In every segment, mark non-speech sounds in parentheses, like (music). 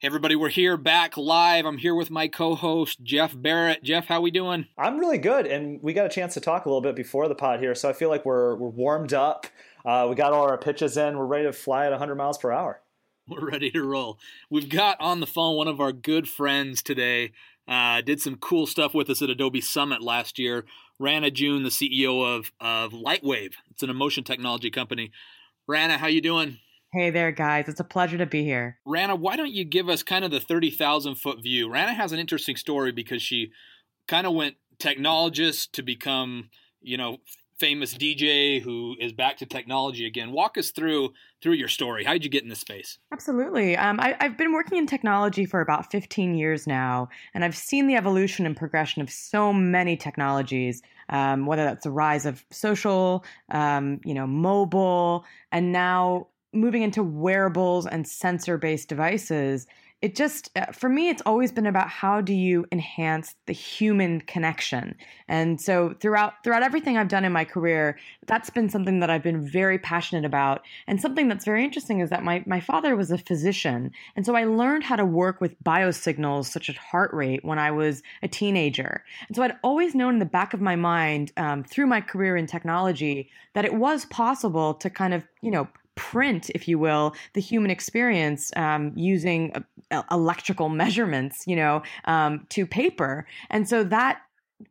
Hey everybody, we're here back live. I'm here with my co-host Jeff Barrett. Jeff, how are we doing? I'm really good, and we got a chance to talk a little bit before the pod here, so I feel like we're we're warmed up. Uh, we got all our pitches in. We're ready to fly at 100 miles per hour. We're ready to roll. We've got on the phone one of our good friends today. Uh, did some cool stuff with us at Adobe Summit last year. Rana June, the CEO of of Lightwave. It's an emotion technology company. Rana, how you doing? Hey there, guys. It's a pleasure to be here. Rana, why don't you give us kind of the 30,000 foot view? Rana has an interesting story because she kind of went technologist to become, you know, famous DJ who is back to technology again. Walk us through through your story. How did you get in this space? Absolutely. Um, I, have been working in technology for about 15 years now, and I've seen the evolution and progression of so many technologies. Um, whether that's the rise of social, um, you know, mobile, and now moving into wearables and sensor based devices, it just, uh, for me, it's always been about how do you enhance the human connection. And so throughout, throughout everything I've done in my career, that's been something that I've been very passionate about. And something that's very interesting is that my, my father was a physician. And so I learned how to work with biosignals such as heart rate when I was a teenager. And so I'd always known in the back of my mind um, through my career in technology that it was possible to kind of, you know, print, if you will, the human experience um, using uh, electrical measurements, you know, um, to paper. And so that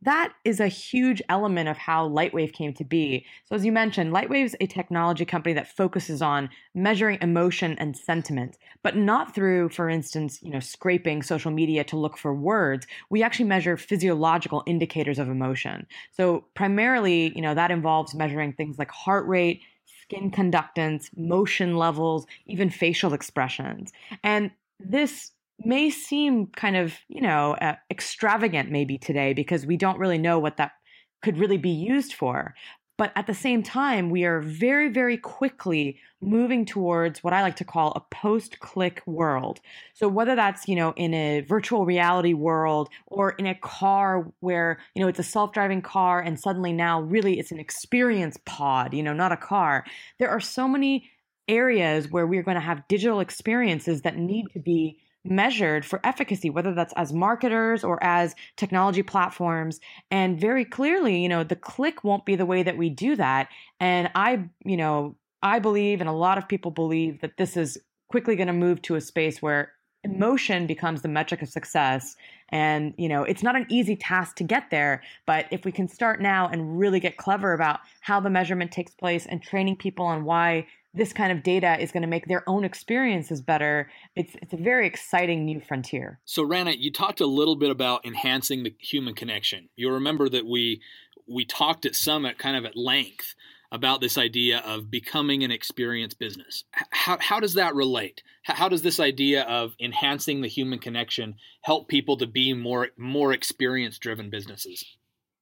that is a huge element of how Lightwave came to be. So, as you mentioned, Lightwave is a technology company that focuses on measuring emotion and sentiment, but not through, for instance, you know, scraping social media to look for words. We actually measure physiological indicators of emotion. So, primarily, you know, that involves measuring things like heart rate, skin conductance, motion levels, even facial expressions. And this may seem kind of, you know, uh, extravagant maybe today because we don't really know what that could really be used for. But at the same time, we are very, very quickly moving towards what I like to call a post click world. So whether that's, you know, in a virtual reality world or in a car where, you know, it's a self driving car and suddenly now really it's an experience pod, you know, not a car. There are so many areas where we're going to have digital experiences that need to be measured for efficacy, whether that's as marketers or as technology platforms. And very clearly, you know, the click won't be the way that we do that. And I, you know, I believe, and a lot of people believe, that this is quickly going to move to a space where emotion becomes the metric of success and you know it's not an easy task to get there but if we can start now and really get clever about how the measurement takes place and training people on why this kind of data is going to make their own experiences better. It's it's a very exciting new frontier. So Rana, you talked a little bit about enhancing the human connection. You'll remember that we we talked at Summit kind of at length about this idea of becoming an experience business. How, how does that relate? How does this idea of enhancing the human connection help people to be more more experience driven businesses?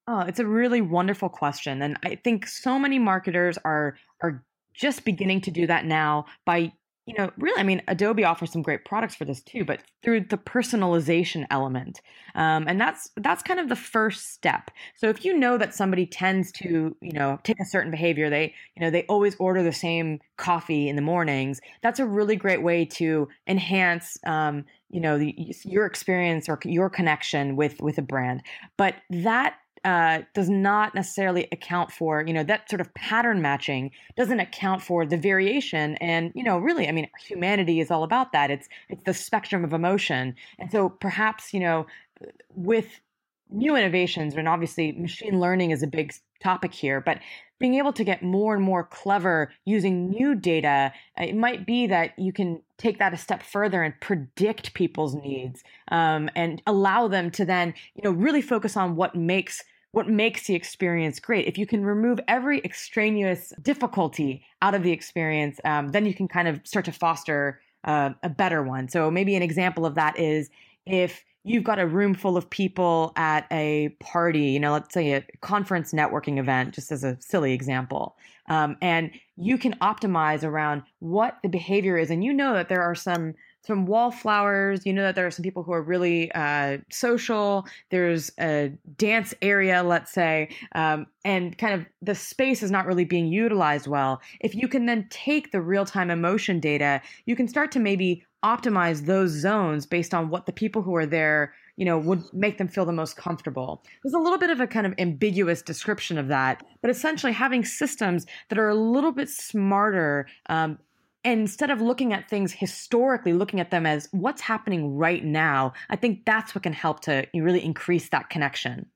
Oh, it's a really wonderful question, and I think so many marketers are are just beginning to do that now by you know really i mean adobe offers some great products for this too but through the personalization element um, and that's that's kind of the first step. So if you know that somebody tends to you know take a certain behavior they you know they always order the same coffee in the mornings that's a really great way to enhance um, you know the, your experience or your connection with with a brand. But that uh, does not necessarily account for, you know, that sort of pattern matching doesn't account for the variation. And, you know, really, I mean, humanity is all about that. It's it's the spectrum of emotion. And so perhaps, you know, with new innovations, and obviously machine learning is a big topic here, but being able to get more and more clever using new data, it might be that you can take that a step further and predict people's needs um, and allow them to then, you know, really focus on what makes what makes the experience great. If you can remove every extraneous difficulty out of the experience, um, then you can kind of start to foster uh, a better one. So maybe an example of that is if you've got a room full of people at a party, you know, let's say a conference networking event, just as a silly example, um, and you can optimize around what the behavior is, and you know that there are some some wallflowers. You know that there are some people who are really uh, social. There's a dance area, let's say, um, and kind of the space is not really being utilized well. If you can then take the real time emotion data, you can start to maybe optimize those zones based on what the people who are there you know would make them feel the most comfortable there's a little bit of a kind of ambiguous description of that but essentially having systems that are a little bit smarter um, instead of looking at things historically looking at them as what's happening right now i think that's what can help to really increase that connection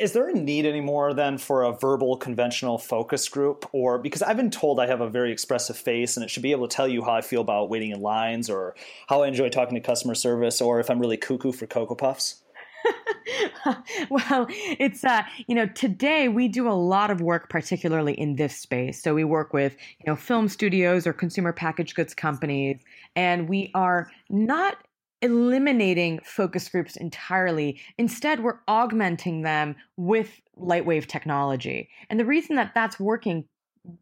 is there a need anymore then for a verbal conventional focus group? Or because I've been told I have a very expressive face and it should be able to tell you how I feel about waiting in lines or how I enjoy talking to customer service or if I'm really cuckoo for Cocoa Puffs? (laughs) well, it's uh, you know, today we do a lot of work particularly in this space. So we work with, you know, film studios or consumer packaged goods companies and we are not eliminating focus groups entirely. Instead, we're augmenting them with lightwave technology. And the reason that that's working,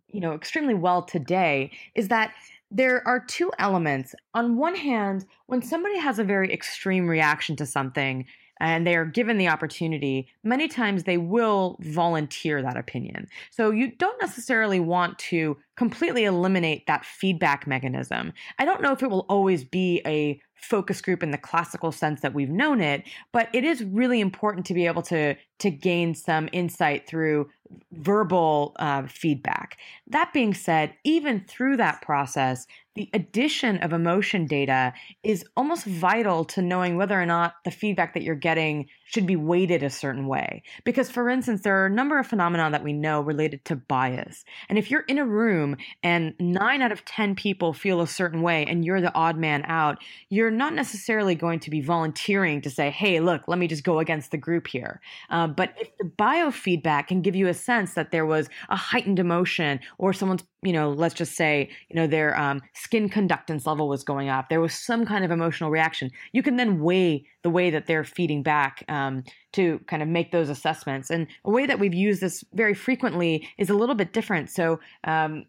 you know, extremely well today is that there are two elements. On one hand, when somebody has a very extreme reaction to something, and they are given the opportunity, many times they will volunteer that opinion. So you don't necessarily want to completely eliminate that feedback mechanism. I don't know if it will always be a focus group in the classical sense that we've known it, but it is really important to be able to to gain some insight through verbal uh, feedback. That being said, even through that process, the addition of emotion data is almost vital to knowing whether or not the feedback that you're getting should be weighted a certain way. Because, for instance, there are a number of phenomena that we know related to bias. And if you're in a room and nine out of 10 people feel a certain way and you're the odd man out, you're not necessarily going to be volunteering to say, hey, look, let me just go against the group here. Uh, but if the biofeedback can give you a sense that there was a heightened emotion or someone's you know, let's just say, you know, their um, skin conductance level was going up. There was some kind of emotional reaction. You can then weigh the way that they're feeding back um, to kind of make those assessments. And a way that we've used this very frequently is a little bit different. So, um,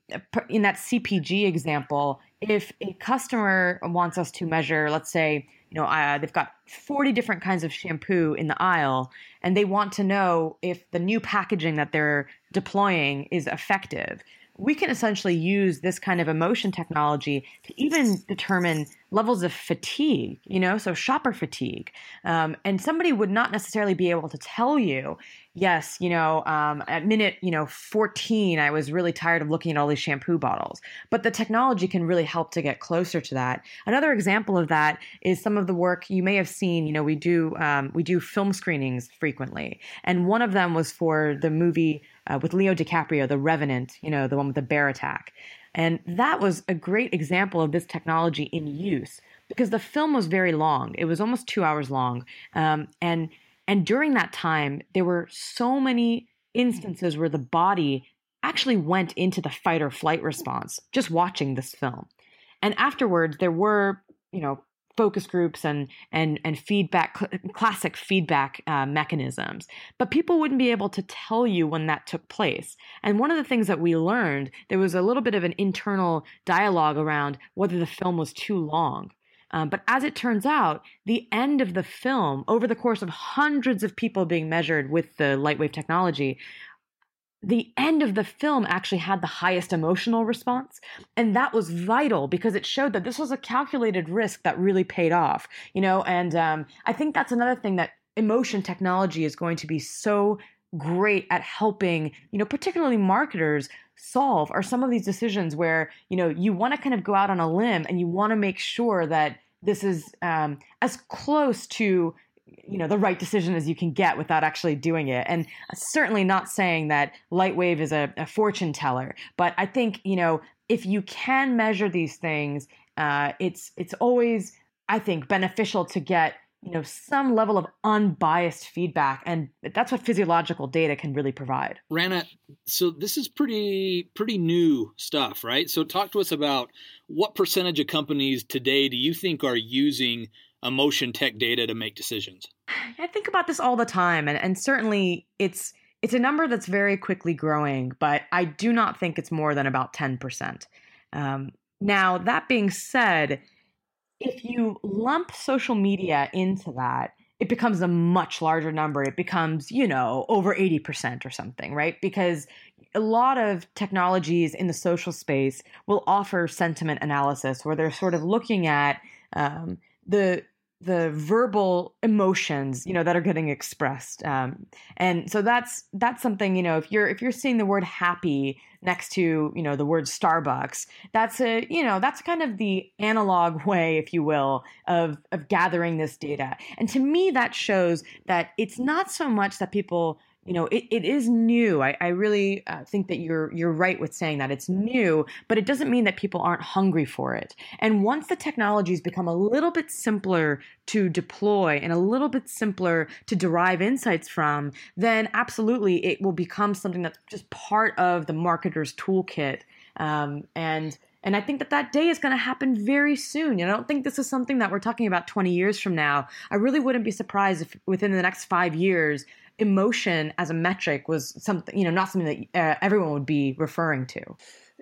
in that CPG example, if a customer wants us to measure, let's say, you know, uh, they've got 40 different kinds of shampoo in the aisle, and they want to know if the new packaging that they're deploying is effective we can essentially use this kind of emotion technology to even determine levels of fatigue, you know, so shopper fatigue. Um, and somebody would not necessarily be able to tell you, yes, you know, um, at minute, you know, 14, I was really tired of looking at all these shampoo bottles. But the technology can really help to get closer to that. Another example of that is some of the work you may have seen, you know, we do, um, we do film screenings frequently. And one of them was for the movie uh, with Leo DiCaprio, The Revenant, you know, the one with the bear attack. And that was a great example of this technology in use because the film was very long. It was almost two hours long. Um, and, and during that time, there were so many instances where the body actually went into the fight or flight response just watching this film. And afterwards, there were, you know, focus groups and and and feedback cl- classic feedback uh, mechanisms. But people wouldn't be able to tell you when that took place. And one of the things that we learned there was a little bit of an internal dialogue around whether the film was too long. Um, but as it turns out, the end of the film, over the course of hundreds of people being measured with the lightwave technology, the end of the film actually had the highest emotional response and that was vital because it showed that this was a calculated risk that really paid off you know and um, i think that's another thing that emotion technology is going to be so great at helping you know particularly marketers solve are some of these decisions where you know you want to kind of go out on a limb and you want to make sure that this is um, as close to you know the right decision as you can get without actually doing it. And certainly not saying that lightwave is a, a fortune teller but i think you know if you can measure these things uh, it's it's always i think beneficial to get you know some level of unbiased feedback and that's what physiological data can really provide. Rana so this is pretty pretty new stuff right? So talk to us about what percentage of companies today do you think are using emotion tech data to make decisions? I think about this all the time, and, and certainly it's it's a number that's very quickly growing, but I do not think it's more than about ten percent. Um, now, that being said, if you lump social media into that, it becomes a much larger number. It becomes, you know, over 80% or something, right? Because a lot of technologies in the social space will offer sentiment analysis where they're sort of looking at um, the the verbal emotions you know that are getting expressed um, and so that's that's something you know if you're if you're seeing the word happy next to you know the word starbucks that's a you know that's kind of the analog (laughs) way if you will of of gathering this data. And to me that shows that it's not so much that people you know it, it is new. I, I really uh, think that you're you're right with saying that it's new but it doesn't mean that people aren't hungry for it. And once the technologies become a little bit simpler to deploy and a little bit simpler to derive insights from then absolutely it will become something that's just part of the marketer's toolkit. Um, and and I think that that day is going to happen very soon. And I don't think this is something that we're talking about 20 years from now. I really wouldn't be surprised if within the next five years, emotion as a metric was something, you know, not something that uh, everyone would be referring to.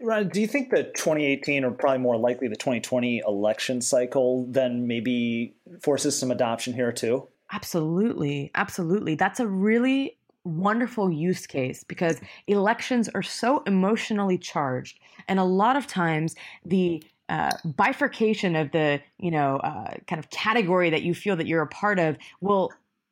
Ryan, do you think that 2018 or probably more likely the 2020 election cycle then maybe forces some adoption here too? Absolutely. Absolutely. That's a really wonderful use case because elections are so emotionally charged. And a lot of times the uh, bifurcation of the you know uh, kind of category that you feel that you're a part of will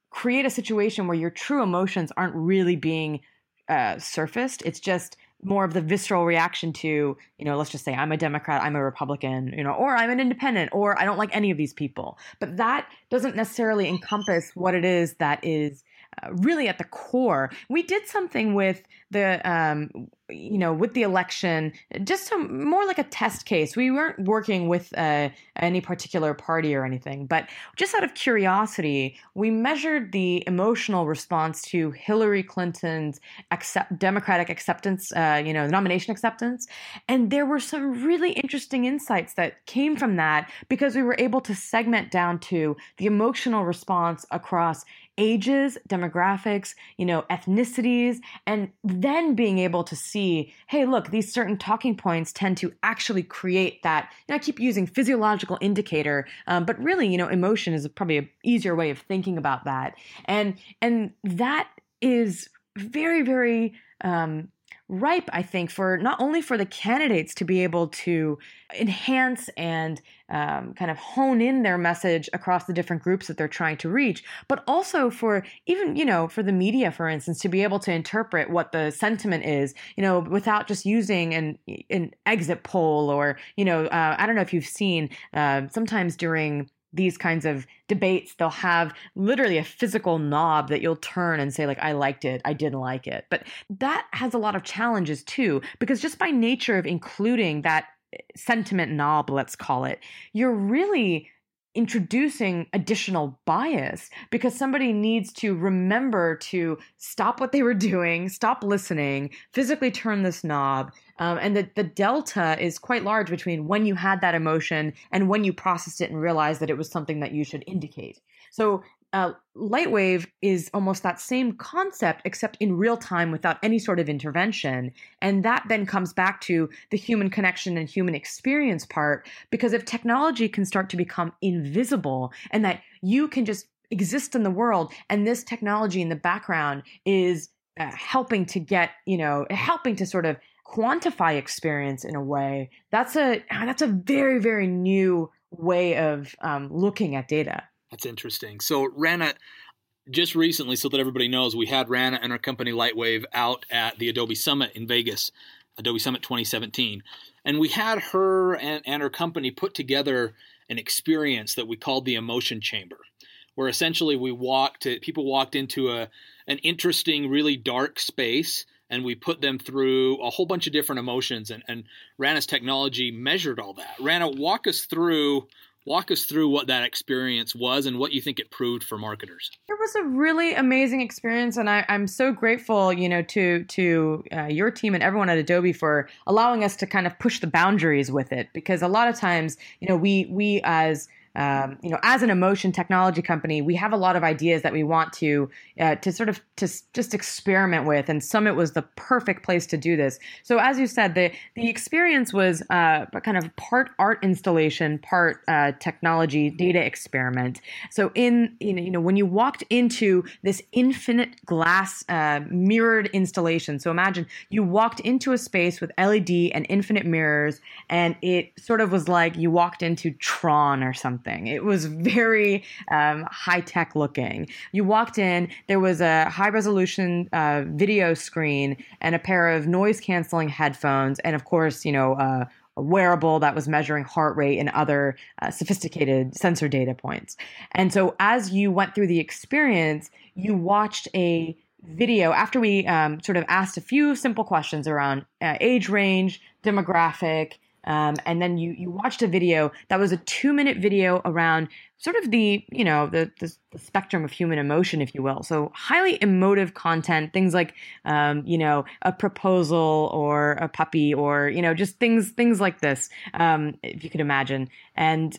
create a situation where your true emotions aren't really being uh, surfaced. It's just more of the visceral reaction to, you know, let's just say I'm a Democrat, I'm a Republican, you know, or I'm an independent, or I don't like any of these people. But that doesn't necessarily encompass what it is that is really at the core. We did something with the um, you know with the election just more like a test case. We weren't working with uh, any particular party or anything but just out of curiosity we measured the emotional response to hillary clinton's accept, democratic acceptance uh, you know nomination acceptance. And there were some really interesting insights that came from that because we were able to segment down to the emotional response across ages, demographics, you know, ethnicities, and then being able to see, hey, look, these certain talking points tend to actually create that. I keep using physiological indicator, um, but really, you know, emotion is probably an easier way of thinking about that, and and that is very, very um, ripe, I think, for not only for the candidates to be able to enhance and um, kind of hone in their message across the different groups that they're trying to reach, but also for even, you know, for the media, for instance, to be able to interpret what the sentiment is, you know, without just using an, an exit poll or, you know, uh, I don't know if you've seen uh, sometimes during these kinds of debates they'll have literally a physical knob that you'll turn and say like i liked it i didn't like it but that has a lot of challenges too because just by nature of including that eh, sentiment knob let's call it you're really introducing additional bias because somebody needs to remember to stop what they were (laughs) doing, stop listening, physically turn this knob. Um, and the, the delta is quite large between when you had that emotion and when you processed it and realized that it was something that you should indicate. So uh, Lightwave is almost that same concept, except in real time without any sort of intervention. And that then comes back to the human connection and human experience part. Because if technology can start to become invisible and that you can just exist in the world, and this technology in the background is uh, helping to get, you know, helping to sort of quantify experience in a way, that's a that's a very very new way of um, looking at data. That's interesting. So Rana, just recently, so that everybody knows, we had Rana and our company Lightwave out at the Adobe Summit in Vegas, Adobe Summit 2017. And we had her and, and her company put together an experience that we called the emotion chamber, where essentially we walked people walked into a an interesting, really dark space and we put them through a whole bunch of different emotions and, and Rana's technology measured all that. Rana, walk us through Walk us through what that experience was and what you think it proved for marketers. It was a really amazing experience, and I, am so grateful, you know, to to uh, your team and everyone at Adobe for allowing us to kind of push the boundaries with it. Because a lot of times, you know, we we as um, you know, as an emotion technology company, we have a lot of ideas that we want to uh, to sort of to just experiment with, and Summit was the perfect place to do this. So, as you said, the the experience was uh, kind of part art installation, part uh, technology data experiment. So, in you know, when you walked into this infinite glass uh, mirrored installation, so imagine you walked into a space with LED and infinite mirrors, and it sort of was like you walked into Tron or something something. It was very um, high tech looking. You walked in, there was a high resolution uh, video screen and a pair of noise canceling headphones, and of course, you know, uh, a wearable that was measuring heart rate and other uh, sophisticated sensor data points. And so, as you went through the experience, you watched a video after we um, sort of asked a few simple questions around uh, age range, demographic, um, and then you you watched a video that was a two minute video around sort of the you know the, the, the spectrum of human emotion, if you will. So highly emotive content, things like um, you know a proposal or a puppy or you know just things things like this, um, if you could imagine. And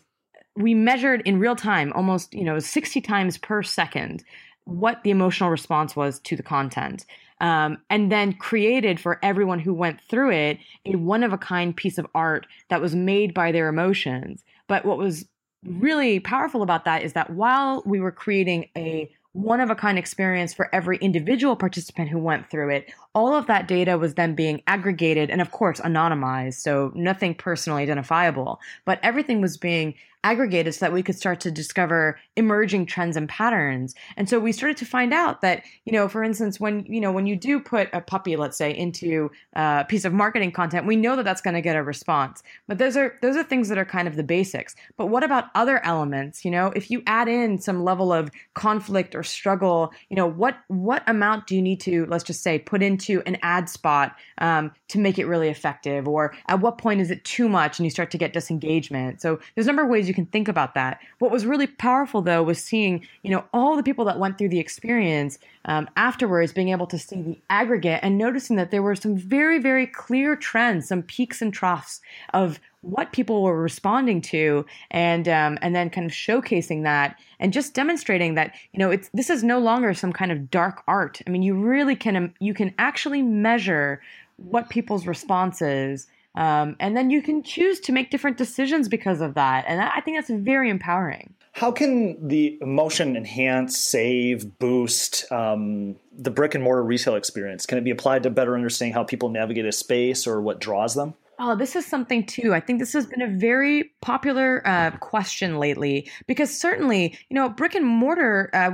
we measured in real time, almost you know sixty times per second, what the emotional response was to the content. Um, and then created for everyone who went through it a one of a kind piece of art that was made by their emotions. But what was really powerful about that is that while we were creating a one of a kind experience for every individual participant who went through it. All of that data was then being aggregated and, of course, anonymized, so nothing personally identifiable. But everything was being aggregated so that we could start to discover emerging trends and patterns. And so we started to find out that, you know, for instance, when, you know, when you do put a puppy, let's say, into a piece of marketing content, we know that that's going to get a response. But those are those are things that are kind of the basics. But what about other elements? You know, if you add in some level of conflict or struggle, you know, what what amount do you need to, let's just say, put into an ad spot um, to make it really effective? Or at what point is it too much and you start to get disengagement? So there's a number of ways you can think about that. What was really powerful though was seeing, you know, all the people that went through the experience um, afterwards, being able to see the aggregate and noticing that there were some very, very clear trends, some peaks and troughs of what people were responding to and um, and then kind of showcasing that and just demonstrating that you know it's this is no longer some kind of dark art i mean you really can you can actually measure what people's responses um, and then you can choose to make different decisions because of that. And I think that's very empowering. How can the emotion enhance, save, boost um, the brick and mortar retail experience? Can it be applied to better understanding how people navigate a space or what draws them? Oh, this is something too. I think this has been a very popular uh, question lately because certainly, you know, brick and mortar. Uh,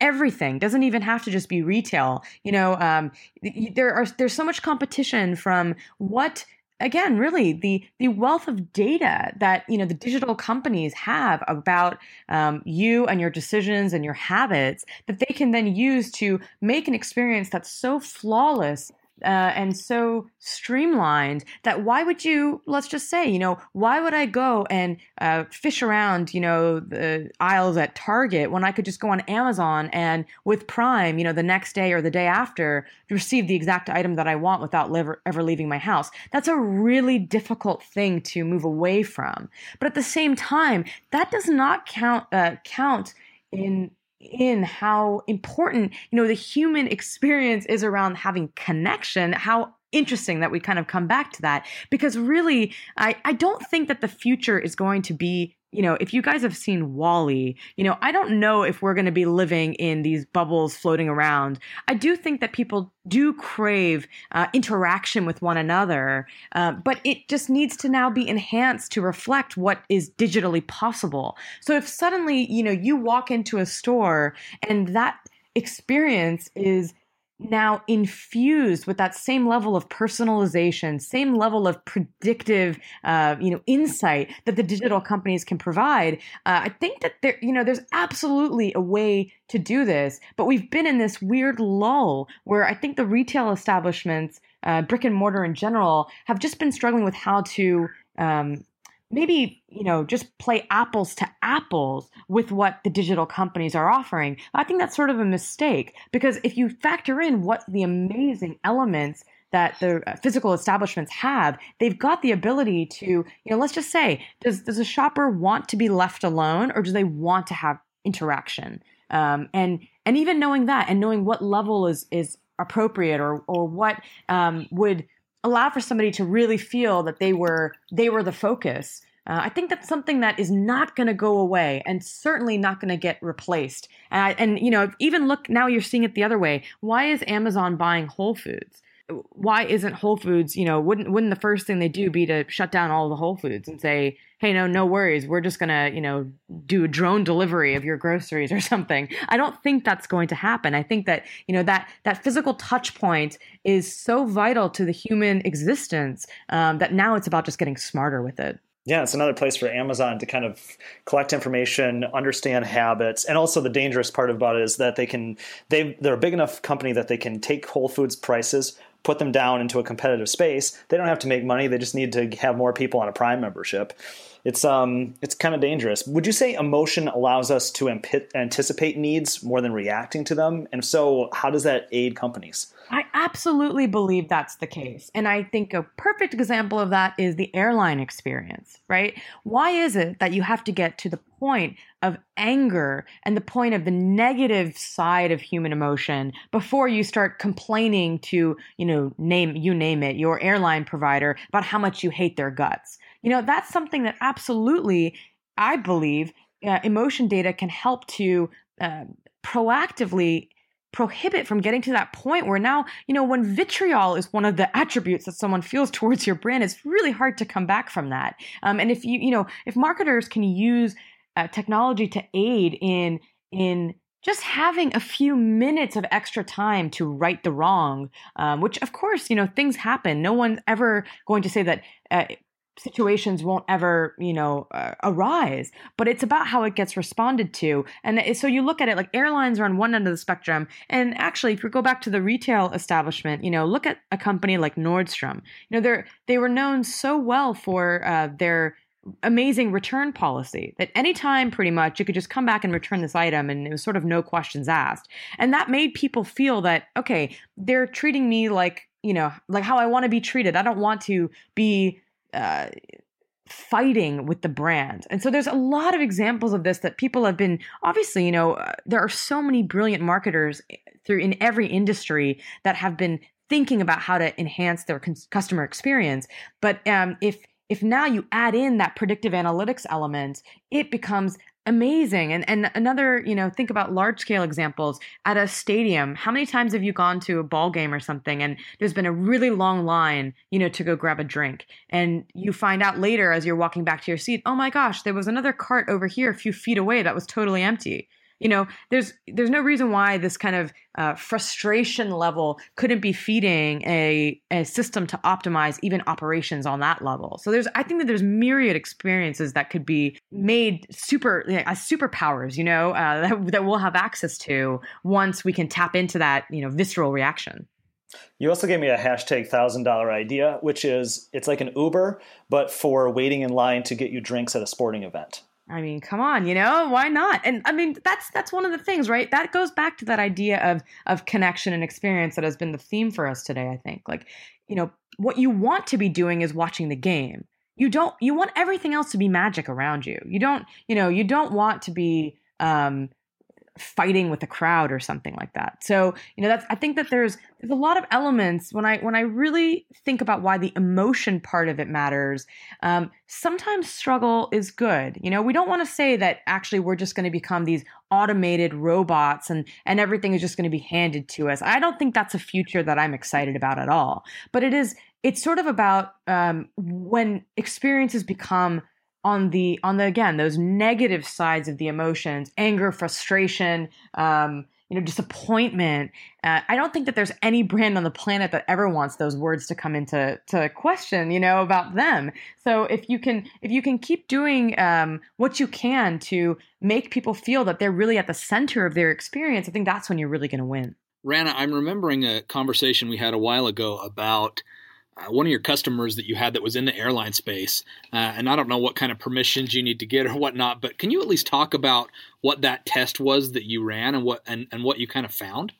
everything. Doesn't even have to just be retail you know um, there are there's so much competition from what again really the the wealth of data that you know the digital companies have about um, you and your decisions and your habits that they can then use to make an experience that's so flawless uh, and so streamlined that why would you let's just say you know why would i go and uh, fish around you know the aisles at target when i could just go on amazon and with prime you know the next day or the day after receive the exact item that i want without ever, leaving my house? That's a really difficult thing to move away from. But at the same time that does not count uh, count in in how important you know the human experience is around having connection. How interesting that we kind of come back to that. Because really i i don't think that the future is going to be you know, if you guys have seen WALL-E, you know, I don't know if we're going to be living in these bubbles floating around. I do think that people do crave uh, interaction with one another, uh, but it just needs to now be enhanced to reflect what is digitally possible. So if suddenly, you know, you walk into a store and that experience is now infused with that same level of personalization, same level of predictive, uh, you know, insight that the digital companies can provide. Uh, I think that there, you know, there's absolutely a way to do this, but we've been in this weird lull where I think the retail establishments, uh, brick and mortar in general, have just been struggling with how to um, maybe you know just play apples to apples with what the digital companies are offering. I think that's sort of a mistake because if you factor in what the amazing elements that the uh, physical establishments have they've got the ability to you know let's just say does does a shopper want to be left alone or do they want to have interaction? Um, and and even knowing that and knowing what level is is appropriate or or what um, would allow for somebody to really feel that they were they were the focus. Uh, I think that's something that is not going to go away and certainly not going to get replaced. I, and you know, even look now, you're seeing it the other way. Why is Amazon buying Whole Foods? Why isn't Whole Foods, you know, wouldn't wouldn't the first thing they do be to shut down all the Whole Foods and say, "Hey, no, no worries. We're just going to, you know, do a drone delivery of your groceries or (laughs) something." I don't think that's going to happen. I think that, you know, that that physical touch point is so vital to the human existence um, that now it's about just getting smarter with it. Yeah, it's another place for Amazon to kind of collect information, understand habits, and also the dangerous part about it is that they can they they're a big enough company that they can take Whole Foods prices, put them down into a competitive space. They don't have to make money; they just need to have more people on a Prime membership. It's um it's kind of dangerous. Would you say emotion allows us to amp- anticipate needs more than reacting to them? And if so, how does that aid companies? I absolutely believe that's the case. And I think a perfect example of that is the airline experience, right? Why is it that you have to get to the point of anger and the point of the negative side of human emotion before you start complaining to, you know, name you name it, your airline provider about how much you hate their guts? You know, that's something that absolutely I believe uh, emotion data can help to uh, proactively prohibit from getting to that point where now, you know, when vitriol is one of the attributes that someone feels towards your brand, it's really hard to come back from that. Um, and if you, you know, if marketers can use uh, technology to aid in in just having a few minutes of extra time to right the wrong, um, which of course, you know, things happen. No one's ever going to say that uh, situations won't ever you know uh, arise but it's about how it gets responded to. And so you look at it like airlines are on one end of the spectrum. And actually if you go back to the retail establishment you know look at a company like nordstrom. You know they're they were known so well for uh, their amazing return policy that anytime pretty much you could just come back and return this item and it was sort of no questions asked. And that made people feel that okay they're treating me like you know like how i want to be treated. I don't want to be uh, fighting with the brand. And so there's a lot of examples of this that people have been obviously, you know, uh, there are so many brilliant marketers eh, through in every industry that have been thinking about how to enhance their customer experience. But um, if if now you add in that predictive analytics element, it becomes amazing. And and another you know think about large scale examples at a stadium. How many times have you gone to a ball game or something and there's been a really long line you know to go grab a drink? And you find out later as you're walking back to your seat oh my gosh there was another cart over here a few feet away that was totally empty you know there's there's no reason why this kind of uh, frustration level couldn't be feeding a, a system to optimize even operations on that level so there's i think that there's myriad experiences that could be made super as superpowers you know uh, that, that we'll have access to once we can tap into that you know visceral reaction you also gave me a hashtag thousand dollar idea, which is it's like an Uber, but for waiting in line to get you drinks at a sporting event. I mean, come on, you know, why not? And I mean, that's that's one of the things, right? That goes back to that idea of of connection and experience that has been the theme for us today, I think. Like, you know, what you want to be doing is watching the game. You don't you want everything else to be magic around you. You don't, you know, you don't want to be um fighting with a crowd or something like that. So, you know, that's I think that there's there's a lot of elements when I when I really think about why the emotion part of it matters. Um, sometimes struggle is good. You know, we don't want to say that actually we're just going to become these automated robots and and everything is just going to be handed to us. I don't think that's a future that I'm excited about at all. But it is it's sort of about um, when experiences become on the on the again those negative sides of the emotions anger frustration um, you know disappointment. Uh, i don't think that there's any brand on the planet that ever wants those words to come into to question you know about them. So if you can if you can keep doing um, what you can to make people feel that they're really at the center of their experience i think that's when you're really going to win. Rana i'm remembering a conversation we had a while ago about uh, one of your customers that you had that was in the airline space, uh, and I don't know what kind of permissions you need to get or whatnot, but can you at least talk about what that test was that you ran and what and, and what you kind of found?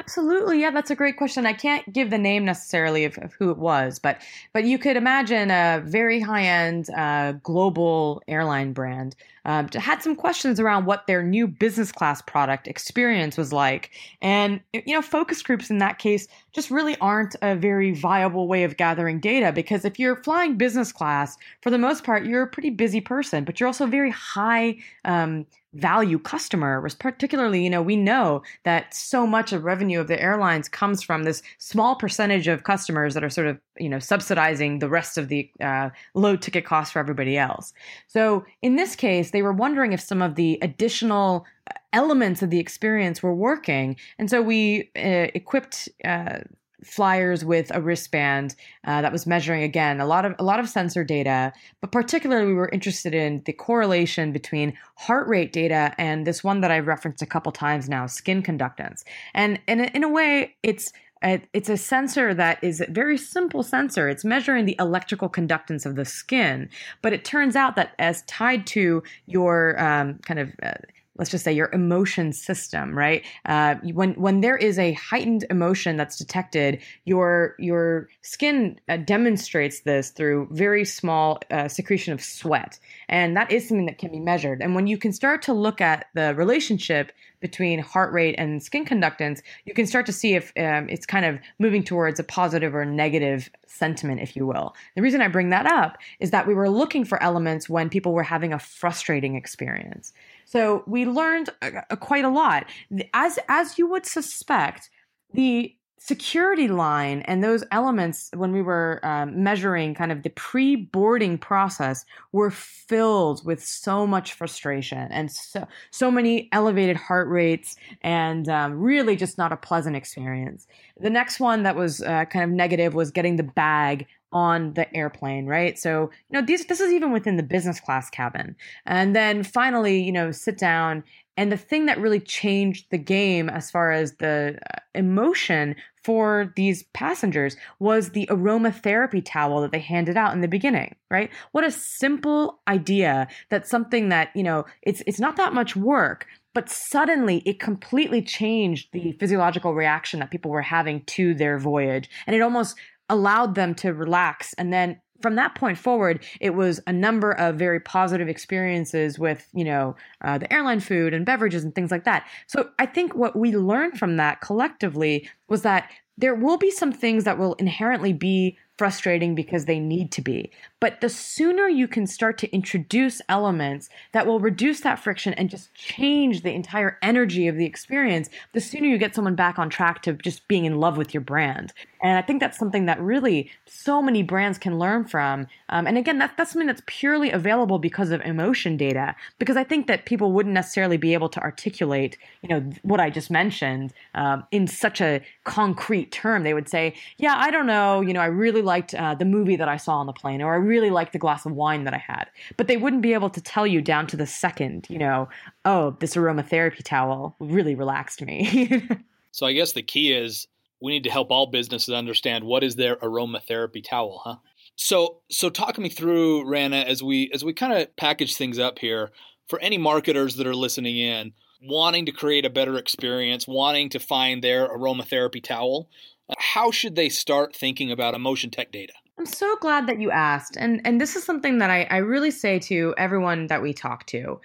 Absolutely, yeah, that's a great question. I can't give the name necessarily of, of who it was, but but you could imagine a very high end uh, global airline brand um, had some questions around what their new business class product experience was like, and you know, focus groups in that case just really aren't a very viable way of gathering data because if you're flying business class, for the most part, you're a pretty busy person, but you're also very high. Um, value customer was particularly, you know, we know that so much of revenue of the airlines comes from this small percentage of customers that are sort of, you know, subsidizing the rest of the uh, low ticket costs for everybody else. So in this case, they were wondering if some of the additional uh, elements of the experience were working. And so we uh, equipped uh, flyers with a wristband uh, that was measuring again a lot of a lot of sensor data but particularly we were interested in the correlation between heart rate data and this one that i've referenced a couple times now skin conductance and, and in a way it's it's a sensor that is a very simple sensor. It's measuring the electrical conductance of the skin, but it turns out that as tied to your um, kind of uh, let's just say your emotion system, right? Uh, when when there is a heightened emotion that's detected, your your skin uh, demonstrates this through very small uh, secretion of sweat, and that is something that can be measured. And when you can start to look at the relationship between heart rate and skin conductance, you can start to see if um, it's kind of moving towards a positive or negative sentiment, if you will. The reason I bring that up is that we were looking for elements when people were having a frustrating experience. So we learned uh, quite a lot. As as you would suspect, the security line and those elements when we were um, measuring kind of the pre-boarding process were filled with so much frustration and so so many elevated heart rates and um, really just not a pleasant experience the next one that was uh, kind of negative was getting the bag on the airplane, right? So, you know, these, this is even within the business class cabin. And then finally, you know, sit down. And the thing that really changed the game as far as the uh, emotion for these passengers was the aromatherapy towel that they handed out in the beginning, right? What a simple idea that something that, you know, it's it's not that much work, but suddenly it completely changed the physiological reaction that people were having to their voyage. And it almost allowed them to relax. And then from that point forward, it was a number of very positive experiences with, you know, uh, the airline food and beverages and things like that. So I think what we learned from that collectively was that there will be some things that will inherently be frustrating because they need to be. But the sooner you can start to introduce elements that will reduce that friction and just change the entire energy of the experience, the sooner you get someone back on track to just being in love with your brand. And I think that's something that really so many brands can learn from. Um, and again, that, that's something that's purely available because of emotion data. Because I think that people wouldn't necessarily be able to articulate, you know, what I just mentioned um, in such a concrete term. They would say, "Yeah, I don't know. You know, I really liked uh, the movie that I saw on the plane, or I really liked the glass of wine that I had. But they wouldn't be able to tell you down to the second, you know, oh, this aromatherapy towel really relaxed me. (laughs) so I guess the key is we need to help all businesses understand what is their aromatherapy towel, huh? So so talk me through Rana as we as we kind of package things up here for any marketers that are listening in wanting to create a better experience, wanting to find their aromatherapy towel, how should they start thinking about emotion tech data? I'm so glad that you asked. And and this is something that I, I really say to everyone that we talk to.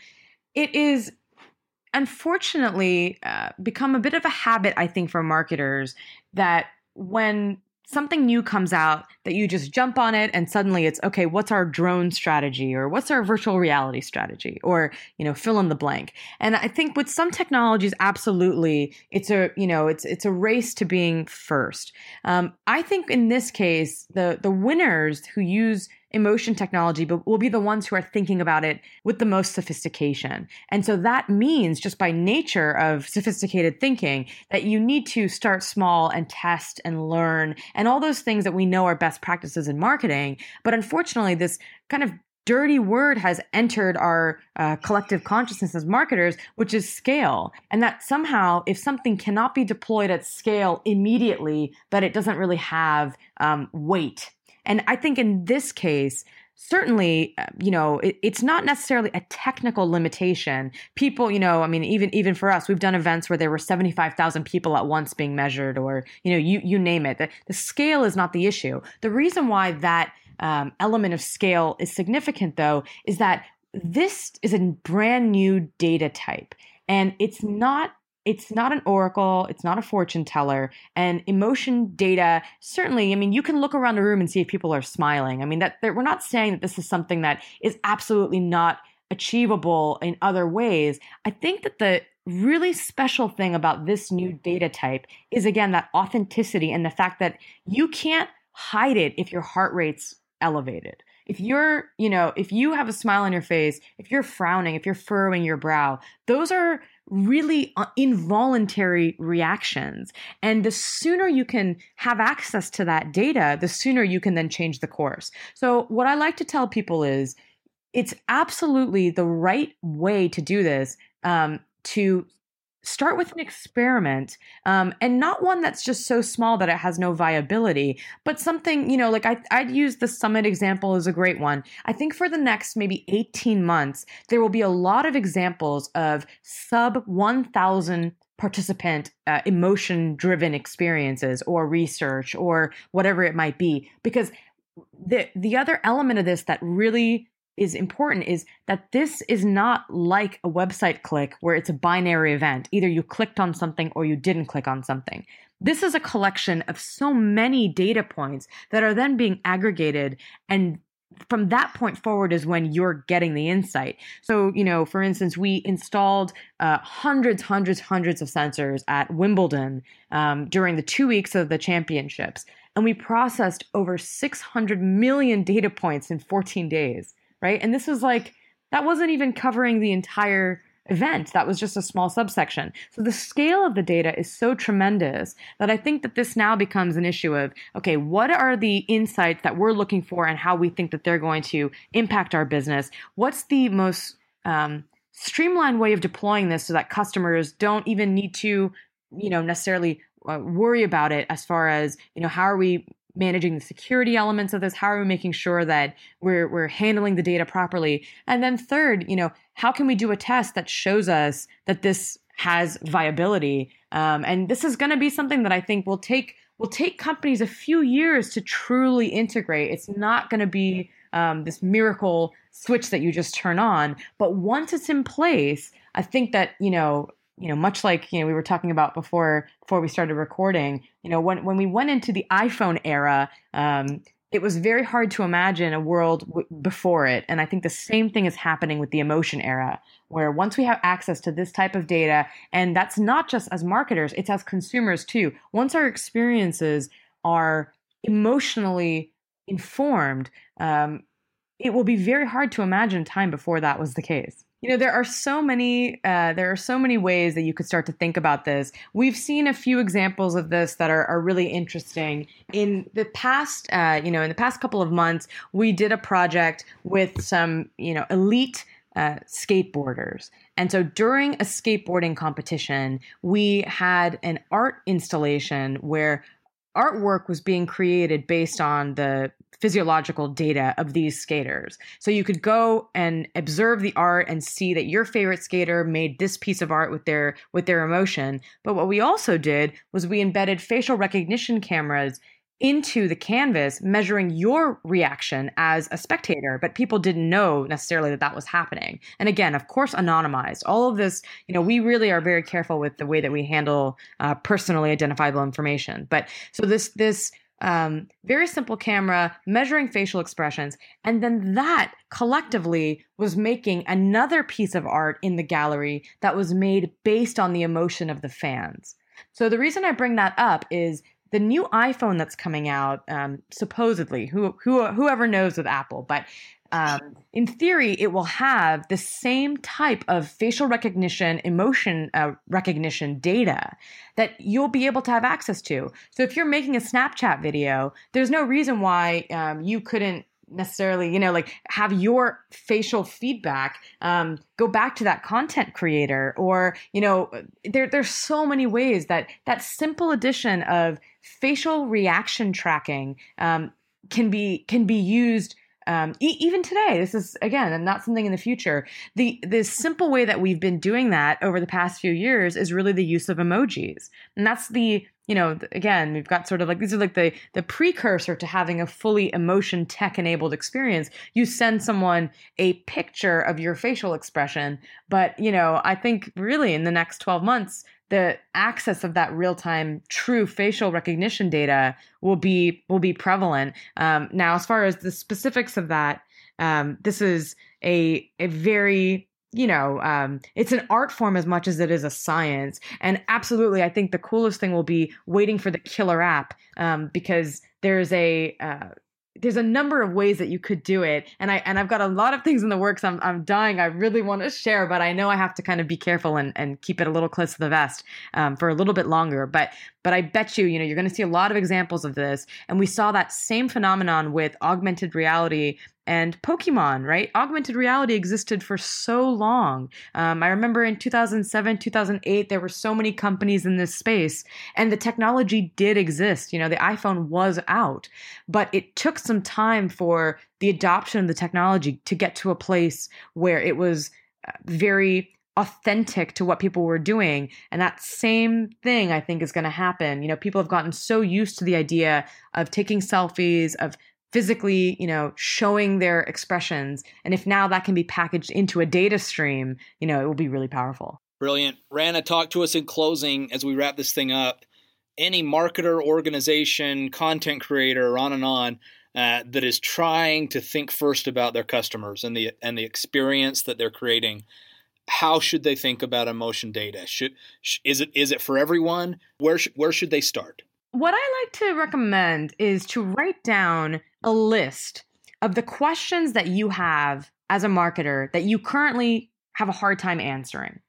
It is unfortunately uh, become a bit of a habit, I think, for marketers that when something new comes out that you just jump on it and suddenly it's okay what's our drone strategy or what's our virtual reality strategy or you know fill in the blank. And i think with some technologies absolutely it's a you know it's it's a race to being first. Um, i think in this case the the winners who use emotion technology, but will be the ones who are thinking about it with the most sophistication. And so that means, just by nature of sophisticated thinking, that you need to start small and test and learn and all those things that we know are best practices in marketing. But unfortunately, this kind of dirty word has entered our uh, collective consciousness as marketers, which is scale. And that somehow, if something cannot be deployed at scale immediately, that it doesn't really have um, weight and I think in this case, certainly uh, you know it, it's not necessarily a technical limitation. People you know i mean even even for us we've done events where there were 75000 people at once being measured or you know you you name it. The, the scale is not the issue. The reason why that um, element of scale is significant though is that this is a brand new data type. And it's not it's not an oracle it's not a fortune teller and emotion data certainly i mean you can look around the room and see if people are smiling i mean that we're not saying that this is something that is absolutely not achievable in other ways. I think that the really special thing about this new data type is again that authenticity and the fact that you can't hide it if your heart rate's elevated. If you're, you know, if you have a smile on your face, if you're frowning, if you're furrowing your brow, those are really uh, involuntary reactions. And the sooner you can have access to that data, the sooner you can then change the course. So, what I like to tell people is it's absolutely the right way to do this um, to start with an experiment um, and not one that's just so small that it has no viability but something you know like I, i'd use the summit example as a great one. I think for the next maybe 18 months there will be a lot of examples of sub 1000 participant uh, emotion driven experiences or research or whatever it might be because the the other element of this that really is important is that this is not like a website click where it's a binary event. Either you clicked on something or you didn't click on something. This is a collection of so many data points that are then being aggregated and from that point forward is when you're getting the insight. So, you know, for instance, we installed uh, hundreds, hundreds, hundreds of sensors at Wimbledon um, during the two weeks of the championships, and we processed over 600 million data points in 14 days right? And this was like, that wasn't even covering the entire event. That was just a small subsection. So the scale of the data is so tremendous that I think that this now becomes an issue of okay, what are the insights that we're looking for and how we think that they're going to impact our business? What's the most um, streamlined way of deploying this so that customers don't even need to, you know, necessarily uh, worry about it as far as you know how are we managing the security elements of this? How are we making sure that we're we're handling the data properly? And then third you know how can we do a test that shows us that this has viability? Um, and this is going to be something that i think will take will take companies a few years to truly integrate. It's not going to be um, this miracle switch that you just turn on. But once it's in place i think that you know you know, much like you know we were talking about before before we started recording, you know, when when we went into the iPhone era, um, it was very hard to imagine a world w- before it, and I think the same thing is happening with the emotion era, where once we have access to this type of data, and that's not just as marketers, it's as consumers too. Once our experiences are emotionally informed, um, it will be very hard to imagine time before that was the case. You know, there are so many uh, there are so many ways that you could start to think about this. We've seen a few examples of this that are, are really interesting. In the past, uh, you know, in the past couple of months, we did a project with some, you know, elite uh, skateboarders. And so during a skateboarding competition, we had an art installation where artwork was being created based on the physiological data of these skaters. So you could go and observe the art and see that your favorite skater made this piece of art with their with their emotion. But what we also did was we embedded facial recognition cameras into the canvas measuring your reaction as a spectator but people didn't know necessarily that that was happening and again of course anonymized all of this you know we really are very careful with the way that we handle uh, personally identifiable information but so this this um, very simple camera measuring facial expressions. And then that collectively was making another piece of art in the gallery that was made based on the emotion of the fans. So the reason I bring that up is the new iPhone that's coming out, um, supposedly, who, who, whoever knows with Apple, but um, in theory, it will have the same type of facial recognition, emotion uh, recognition data that you'll be able to have access to. So if you're making a Snapchat video, there's no reason why um, you couldn't necessarily you know like have your facial feedback um, go back to that content creator or you know there there's so many ways that that simple addition of facial reaction tracking um, can be can be used um, e- even today. This is again and not something in the future. The the simple way that we've been doing that over the past few years is really the use of emojis. And that's the you know again we've got sort of like these are like the the precursor to having a fully emotion tech enabled experience you send someone a picture of your facial expression but you know i think really in the next 12 months the access of that real time true facial recognition data will be will be prevalent. Um, now, as far as the specifics of that, um, this is a a very you know, um, it's an art form as much as it is a science. And absolutely, I think the coolest thing will be waiting for the killer app um, because there's a uh, there's a number of ways that you could do it. And i and i've got a lot of things in the works. I'm, I'm dying. I really want to share but i know i have to kind of be careful and, and keep it a little close to the vest um, for a little bit longer. But but i bet you you know you're going to see a lot of examples of this and we saw that same phenomenon with augmented reality and Pokemon, right? Augmented reality existed for so long. Um, I remember in 2007, 2008, there were so many companies in this space, and the technology did exist. You know, the iPhone was out, but it took some time for the adoption of the technology to get to a place where it was uh, very authentic to what people were doing. And that same thing, I think, is going to happen. You know, people have gotten so used to the idea of taking selfies, of physically, you know, showing their expressions. And if now that can be packaged into a data stream, you know, it will be really powerful. Brilliant. Rana, talk to us in closing as we wrap this thing up. Any marketer, organization, content creator, on and on, uh, that is trying to think first about their customers and the and the experience that they're creating. How should they think about emotion data? Should is it is it for everyone? Where sh- where should they start? What I like to recommend is to write down a list of the questions that you have as a marketer that you currently have a hard time answering.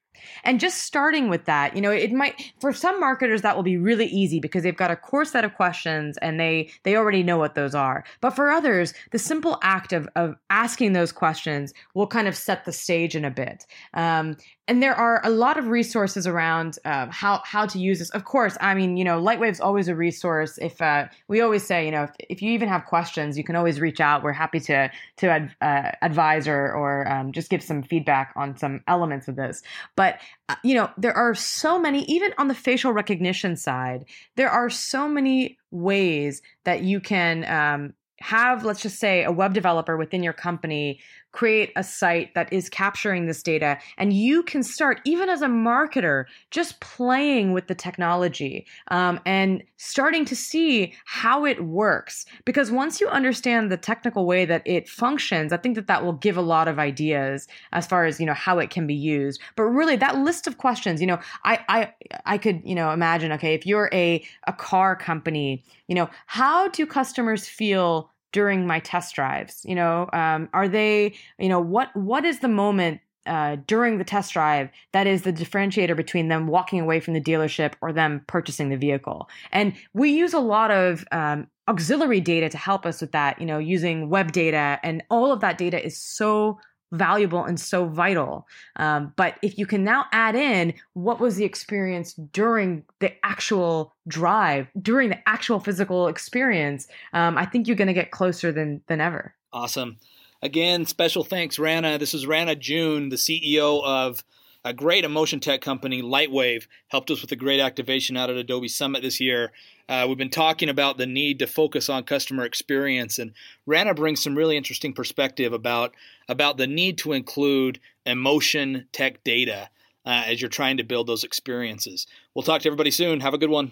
And just starting with that, you know, it might for some marketers that will be really easy because they've got a core set of questions and they they already know what those are. But for others, the simple act of of asking those questions will kind of set the stage in a bit. Um, and there are a lot of resources around uh, how how to use this. Of course, I mean, you know, Lightwave's always a resource. If uh, we always say, you know, if, if, you even have questions, you can always reach out. We're happy to to ad, uh, advise or or um, just give some feedback on some elements of this. But uh, you know, there are so many, even on the facial recognition side, there are so many ways that you can um, have, let's just say, a web developer within your company create a site that is capturing this data. And you can start, even as a marketer, just playing with the technology um, and starting to see how it works. Because once you understand the technical way that it functions, I think that that will give a lot of ideas as far as, you know, how it can be used. But really, that list of questions, you know, I, I, I could, you know, imagine, okay, if you're a, a car company, you know, how do customers feel during my test drives? You know, um, are they, you know, what what is the moment uh, during the test drive that is the differentiator between them walking away from the dealership or them purchasing the vehicle? And we use a lot of um, auxiliary data to help us with that. You know, using web data, and all of that data is so valuable and so vital. Um, but if you can now add in what was the experience during the actual drive, during the actual physical experience, um, I think you're going to get closer than than ever. Awesome. Again, special thanks, Rana. This is Rana June, the CEO of a great emotion tech company, Lightwave, helped us with a great activation out at Adobe Summit this year. Uh, we've been talking about the need to focus on customer experience, and Rana brings some really interesting perspective about about the need to include emotion tech data uh, as you're trying to build those experiences. We'll talk to everybody soon. Have a good one.